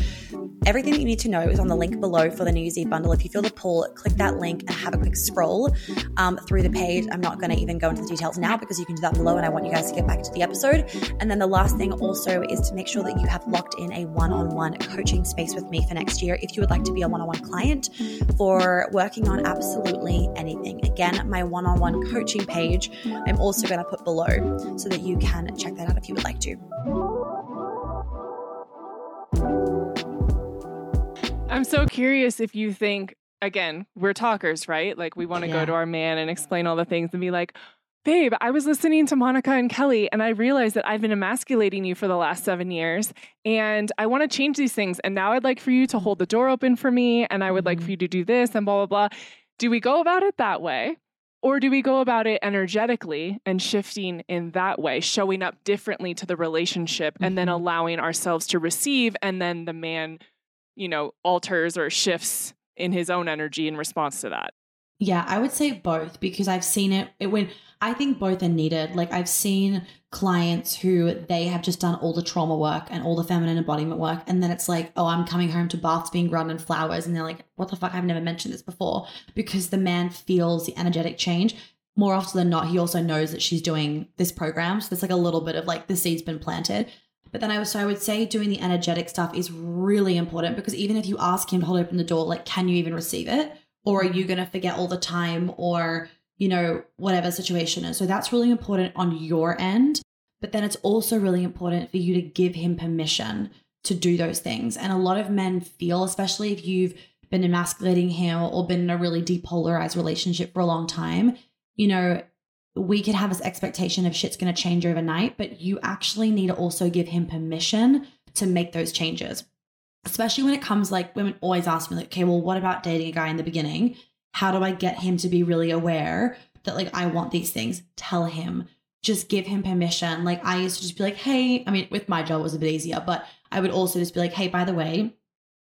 everything that you need to know is on the link below for the New Year's Eve bundle. If you feel the pull, click that link and have a quick scroll um, through the page. I'm not going to even go into the details now because you can do that below, and I want you guys to get back to the episode. And then the last thing also is to make sure that you have locked in a one on one coaching space with me for next year if you would like to be a one on one client for working on absolutely anything. Again, my one on one coaching page, I'm also going to put below so that you can check that out if you would like to.
I'm so curious if you think again, we're talkers, right? Like we want to yeah. go to our man and explain all the things and be like, babe, I was listening to Monica and Kelly and I realized that I've been emasculating you for the last seven years and I want to change these things. And now I'd like for you to hold the door open for me and I would like for mm-hmm. you to do this and blah, blah, blah. Do we go about it that way? Or do we go about it energetically and shifting in that way, showing up differently to the relationship and then mm-hmm. allowing ourselves to receive and then the man, you know, alters or shifts in his own energy in response to that?
Yeah, I would say both because I've seen it, it when I think both are needed. Like I've seen clients who they have just done all the trauma work and all the feminine embodiment work. And then it's like, oh, I'm coming home to baths being run and flowers. And they're like, what the fuck? I've never mentioned this before because the man feels the energetic change. More often than not, he also knows that she's doing this program. So there's like a little bit of like the seed's been planted. But then I was so I would say doing the energetic stuff is really important because even if you ask him to hold open the door, like, can you even receive it? Or are you going to forget all the time? Or you know, whatever situation is. So that's really important on your end. But then it's also really important for you to give him permission to do those things. And a lot of men feel, especially if you've been emasculating him or been in a really depolarized relationship for a long time, you know, we could have this expectation of shit's going to change overnight, but you actually need to also give him permission to make those changes. Especially when it comes like women always ask me, like, okay, well, what about dating a guy in the beginning? How do I get him to be really aware that like I want these things? Tell him. Just give him permission. Like I used to just be like, hey, I mean, with my job was a bit easier, but I would also just be like, hey, by the way,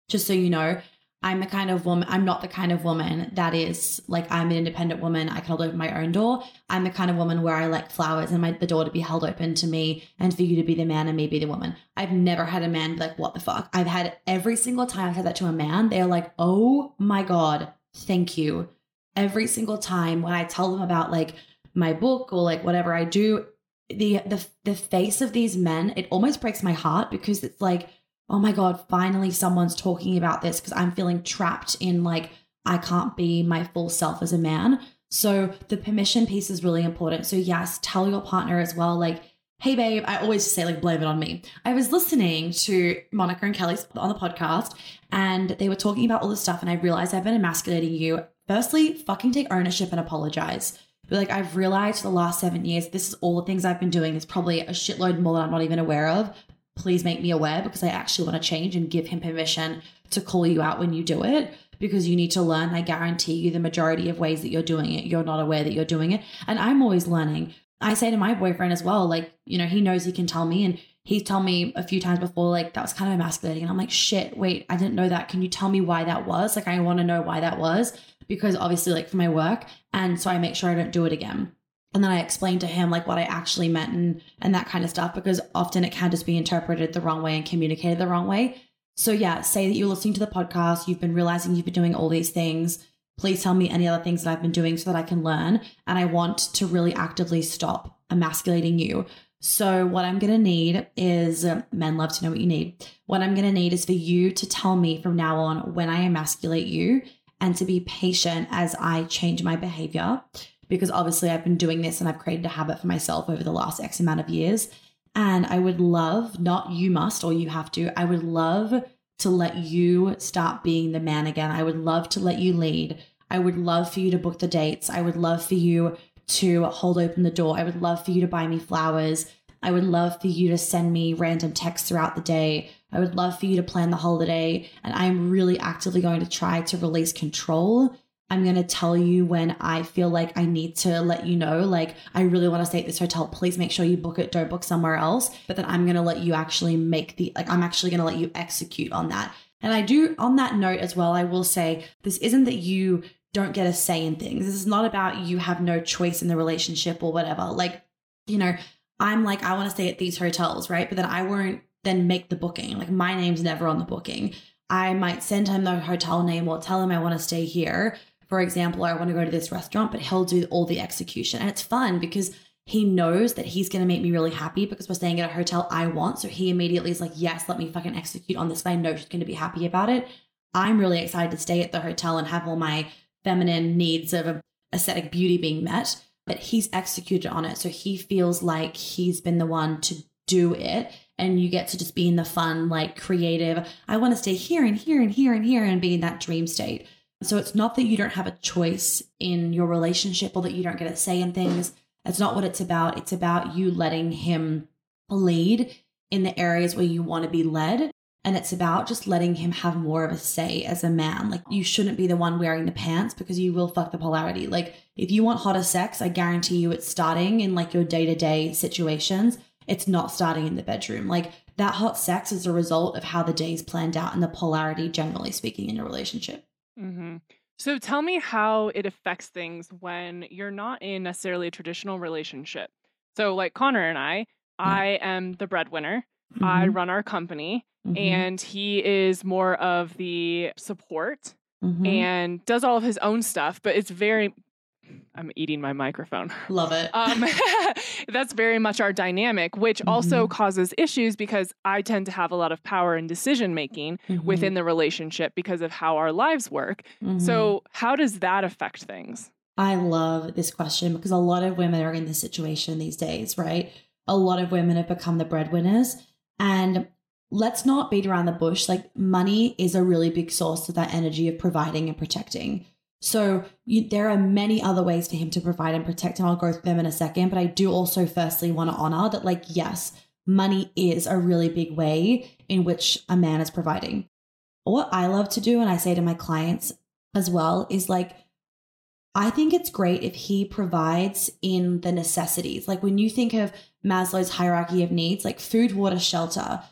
just so you know, I'm the kind of woman, I'm not the kind of woman that is like, I'm an independent woman. I can hold open my own door. I'm the kind of woman where I like flowers and my, the door to be held open to me and for you to be the man and me be the woman. I've never had a man be like, what the fuck? I've had every single time I've said that to a man, they're like, oh my God, thank you. Every single time when I tell them about like my book or like whatever I do, the the the face of these men, it almost breaks my heart because it's like, oh my god, finally someone's talking about this because I'm feeling trapped in like I can't be my full self as a man. So the permission piece is really important. So yes, tell your partner as well like Hey babe, I always say like blame it on me. I was listening to Monica and Kelly on the podcast and they were talking about all this stuff and I realized I've been emasculating you. Firstly, fucking take ownership and apologize. But like I've realized for the last seven years, this is all the things I've been doing. It's probably a shitload more than I'm not even aware of. Please make me aware because I actually want to change and give him permission to call you out when you do it because you need to learn. I guarantee you the majority of ways that you're doing it, you're not aware that you're doing it. And I'm always learning. I say to my boyfriend as well, like, you know, he knows he can tell me and he's told me a few times before, like, that was kind of emasculating. And I'm like, shit, wait, I didn't know that. Can you tell me why that was? Like, I want to know why that was because obviously, like, for my work. And so I make sure I don't do it again. And then I explain to him like what I actually meant and and that kind of stuff because often it can just be interpreted the wrong way and communicated the wrong way. So yeah, say that you're listening to the podcast, you've been realizing you've been doing all these things please tell me any other things that I've been doing so that I can learn. And I want to really actively stop emasculating you. So, what I'm going to need is uh, men love to know what you need. What I'm going to need is for you to tell me from now on when I emasculate you and to be patient as I change my behavior. Because obviously, I've been doing this and I've created a habit for myself over the last X amount of years. And I would love, not you must or you have to, I would love to let you start being the man again. I would love to let you lead. I would love for you to book the dates. I would love for you to hold open the door. I would love for you to buy me flowers. I would love for you to send me random texts throughout the day. I would love for you to plan the holiday. And I'm really actively going to try to release control. I'm going to tell you when I feel like I need to let you know, like, I really want to stay at this hotel. Please make sure you book it. Don't book somewhere else. But then I'm going to let you actually make the, like, I'm actually going to let you execute on that. And I do, on that note as well, I will say this isn't that you don't get a say in things. This is not about you have no choice in the relationship or whatever. Like, you know, I'm like, I want to stay at these hotels, right? But then I won't then make the booking. Like, my name's never on the booking. I might send him the hotel name or tell him I want to stay here. For example, I want to go to this restaurant, but he'll do all the execution. And it's fun because he knows that he's going to make me really happy because we're staying at a hotel I want. So he immediately is like, yes, let me fucking execute on this. But I know she's going to be happy about it. I'm really excited to stay at the hotel and have all my feminine needs of aesthetic beauty being met, but he's executed on it. So he feels like he's been the one to do it. And you get to just be in the fun, like creative, I want to stay here and here and here and here and be in that dream state. So it's not that you don't have a choice in your relationship or that you don't get a say in things. That's not what it's about. It's about you letting him lead in the areas where you want to be led and it's about just letting him have more of a say as a man. Like, you shouldn't be the one wearing the pants because you will fuck the polarity. Like, if you want hotter sex, I guarantee you it's starting in like your day to day situations. It's not starting in the bedroom. Like, that hot sex is a result of how the day's planned out and the polarity, generally speaking, in a relationship.
Mm-hmm. So, tell me how it affects things when you're not in necessarily a traditional relationship. So, like Connor and I. I am the breadwinner. I run our company mm-hmm. and he is more of the support mm-hmm. and does all of his own stuff, but it's very I'm eating my microphone.
Love it.
Um, that's very much our dynamic, which mm-hmm. also causes issues because I tend to have a lot of power and decision making mm-hmm. within the relationship because of how our lives work. Mm-hmm. So, how does that affect things?
I love this question because a lot of women are in this situation these days, right? A lot of women have become the breadwinners. And let's not beat around the bush. Like money is a really big source of that energy of providing and protecting. So you, there are many other ways for him to provide and protect, and I'll go through them in a second. But I do also firstly want to honor that, like, yes, money is a really big way in which a man is providing. What I love to do, and I say to my clients as well, is like, I think it's great if he provides in the necessities. Like when you think of Maslow's hierarchy of needs, like food, water, shelter,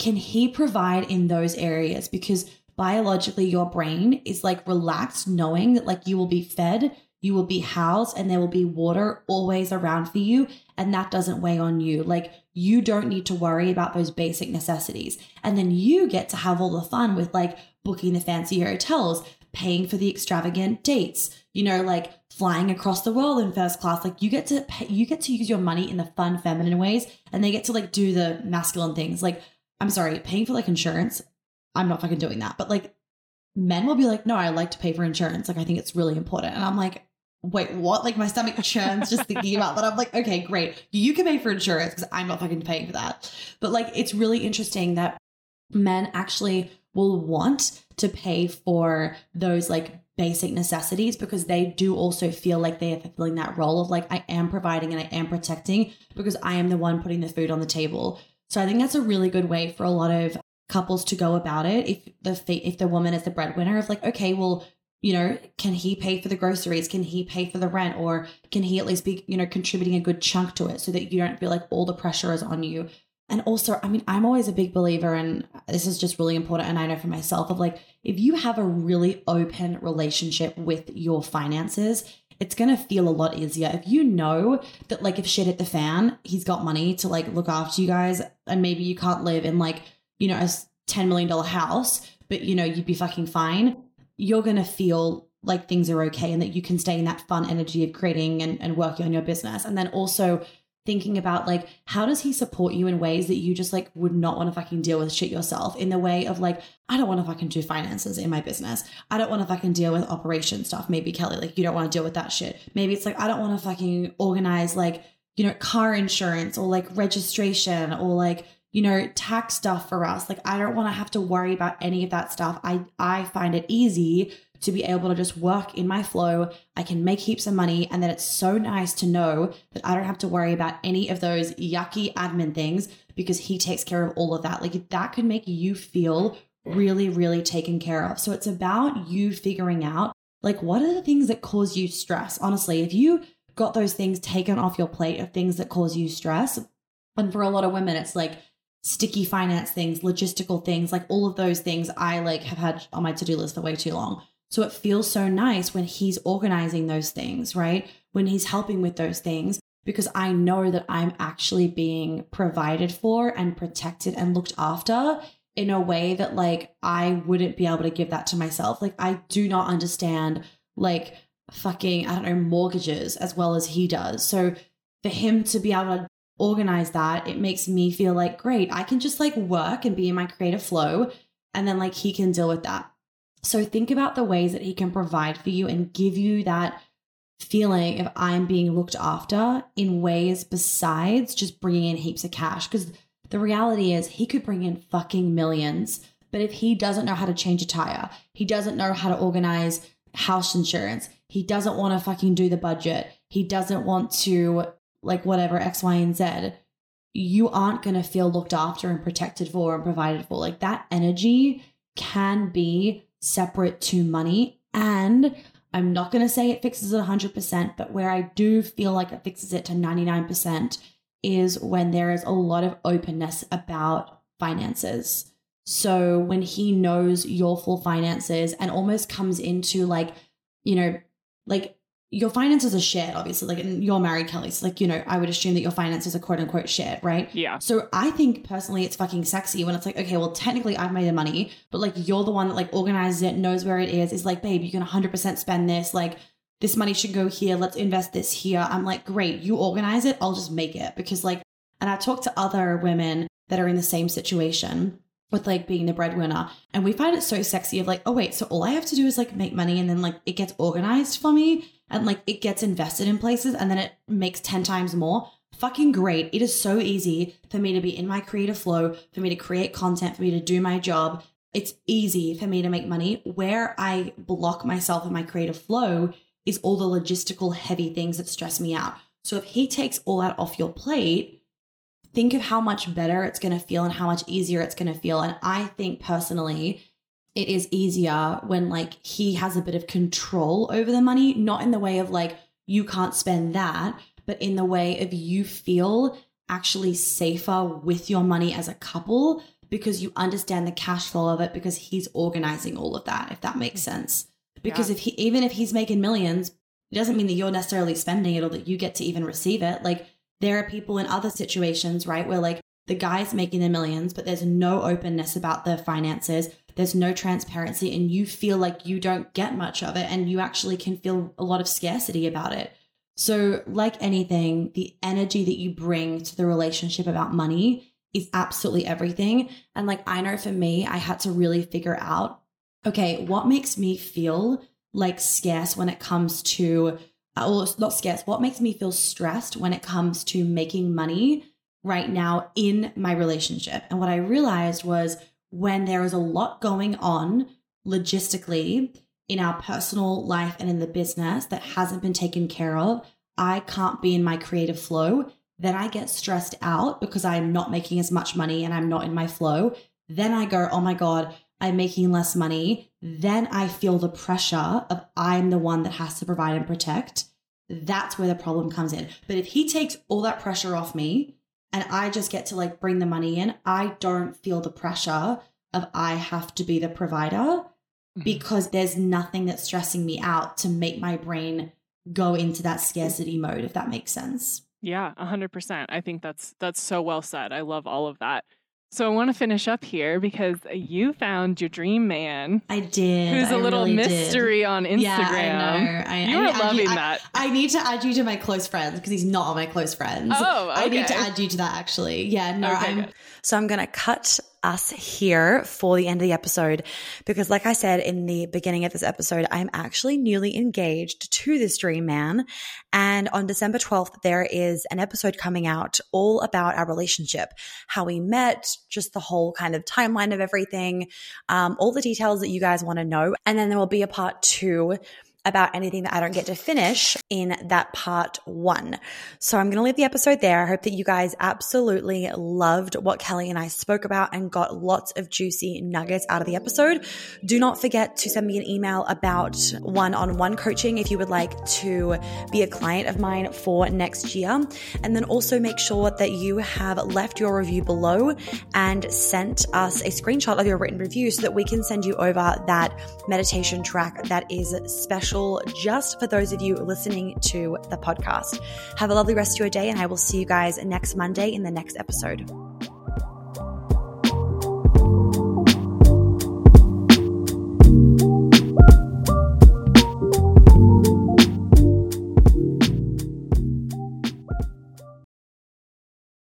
can he provide in those areas? Because biologically, your brain is like relaxed, knowing that like you will be fed, you will be housed, and there will be water always around for you. And that doesn't weigh on you. Like you don't need to worry about those basic necessities. And then you get to have all the fun with like booking the fancy hotels, paying for the extravagant dates, you know, like flying across the world in first class. Like you get to pay, you get to use your money in the fun, feminine ways, and they get to like do the masculine things. Like I'm sorry, paying for like insurance, I'm not fucking doing that. But like men will be like, no, I like to pay for insurance. Like I think it's really important. And I'm like, wait, what? Like my stomach churns just thinking about that. I'm like, okay, great. You can pay for insurance because I'm not fucking paying for that. But like, it's really interesting that men actually will want to pay for those like basic necessities because they do also feel like they are fulfilling that role of like, I am providing and I am protecting because I am the one putting the food on the table. So I think that's a really good way for a lot of couples to go about it. If the if the woman is the breadwinner, of like, okay, well, you know, can he pay for the groceries? Can he pay for the rent? Or can he at least be, you know, contributing a good chunk to it so that you don't feel like all the pressure is on you? And also, I mean, I'm always a big believer, and this is just really important. And I know for myself, of like, if you have a really open relationship with your finances, it's going to feel a lot easier. If you know that, like, if shit hit the fan, he's got money to like look after you guys, and maybe you can't live in like, you know, a $10 million house, but you know, you'd be fucking fine you're going to feel like things are okay and that you can stay in that fun energy of creating and, and working on your business. And then also thinking about like, how does he support you in ways that you just like would not want to fucking deal with shit yourself in the way of like, I don't want to fucking do finances in my business. I don't want to fucking deal with operation stuff. Maybe Kelly, like you don't want to deal with that shit. Maybe it's like, I don't want to fucking organize like, you know, car insurance or like registration or like, you know, tax stuff for us. Like I don't want to have to worry about any of that stuff. I I find it easy to be able to just work in my flow. I can make heaps of money and then it's so nice to know that I don't have to worry about any of those yucky admin things because he takes care of all of that. Like that could make you feel really really taken care of. So it's about you figuring out like what are the things that cause you stress? Honestly, if you got those things taken off your plate of things that cause you stress, and for a lot of women it's like sticky finance things, logistical things, like all of those things I like have had on my to-do list for way too long. So it feels so nice when he's organizing those things, right? When he's helping with those things because I know that I'm actually being provided for and protected and looked after in a way that like I wouldn't be able to give that to myself. Like I do not understand like fucking I don't know mortgages as well as he does. So for him to be able to organize that, it makes me feel like, great, I can just like work and be in my creative flow. And then like he can deal with that. So think about the ways that he can provide for you and give you that feeling of I'm being looked after in ways besides just bringing in heaps of cash. Because the reality is, he could bring in fucking millions. But if he doesn't know how to change a tire, he doesn't know how to organize house insurance, he doesn't want to fucking do the budget, he doesn't want to like whatever X, Y, and Z, you aren't going to feel looked after and protected for and provided for. Like that energy can be separate to money. And I'm not going to say it fixes it 100%, but where I do feel like it fixes it to 99% is when there is a lot of openness about finances. So when he knows your full finances and almost comes into like, you know, like your finances are shared, obviously. Like, you're married, Kelly. So, like, you know, I would assume that your finances are quote unquote shared, right?
Yeah.
So, I think personally, it's fucking sexy when it's like, okay, well, technically, I've made the money, but like, you're the one that like organizes it, knows where it is. Is like, babe, you can 100% spend this. Like, this money should go here. Let's invest this here. I'm like, great, you organize it. I'll just make it because, like, and I talk to other women that are in the same situation with like being the breadwinner. And we find it so sexy of like, oh, wait, so all I have to do is like make money and then like it gets organized for me and like it gets invested in places and then it makes 10 times more. Fucking great. It is so easy for me to be in my creative flow, for me to create content, for me to do my job. It's easy for me to make money. Where I block myself in my creative flow is all the logistical heavy things that stress me out. So if he takes all that off your plate, think of how much better it's going to feel and how much easier it's going to feel. And I think personally, it is easier when like he has a bit of control over the money, not in the way of like, you can't spend that, but in the way of you feel actually safer with your money as a couple because you understand the cash flow of it because he's organizing all of that, if that makes mm. sense. Because yeah. if he, even if he's making millions, it doesn't mean that you're necessarily spending it or that you get to even receive it. Like there are people in other situations, right, where like the guy's making the millions, but there's no openness about the finances there's no transparency and you feel like you don't get much of it and you actually can feel a lot of scarcity about it. So, like anything, the energy that you bring to the relationship about money is absolutely everything. And like, I know for me, I had to really figure out okay, what makes me feel like scarce when it comes to uh, or not scarce, what makes me feel stressed when it comes to making money right now in my relationship. And what I realized was when there is a lot going on logistically in our personal life and in the business that hasn't been taken care of, I can't be in my creative flow. Then I get stressed out because I'm not making as much money and I'm not in my flow. Then I go, oh my God, I'm making less money. Then I feel the pressure of I'm the one that has to provide and protect. That's where the problem comes in. But if he takes all that pressure off me and I just get to like bring the money in, I don't feel the pressure of I have to be the provider mm-hmm. because there's nothing that's stressing me out to make my brain go into that scarcity mode if that makes sense.
Yeah, 100%. I think that's that's so well said. I love all of that. So I want to finish up here because you found your dream man.
I did.
Who's a
I
little
really
mystery
did.
on Instagram.
Yeah, I know. I,
you
I,
are loving
I,
that.
I, need to add you to my close friends because he's not on my close friends.
Oh, okay.
I need to add you to that actually. Yeah, no,
okay,
I'm.
good.
So I'm going to cut us here for the end of the episode because, like I said in the beginning of this episode, I'm actually newly engaged to this dream man. And on December 12th, there is an episode coming out all about our relationship, how we met, just the whole kind of timeline of everything, um, all the details that you guys want to know. And then there will be a part two about anything that I don't get to finish in that part one. So I'm going to leave the episode there. I hope that you guys absolutely loved what Kelly and I spoke about and got lots of juicy nuggets out of the episode. Do not forget to send me an email about one on one coaching if you would like to be a client of mine for next year. And then also make sure that you have left your review below and sent us a screenshot of your written review so that we can send you over that meditation track that is special special just for those of you listening to the podcast. Have a lovely rest of your day, and I will see you guys next Monday in the next episode.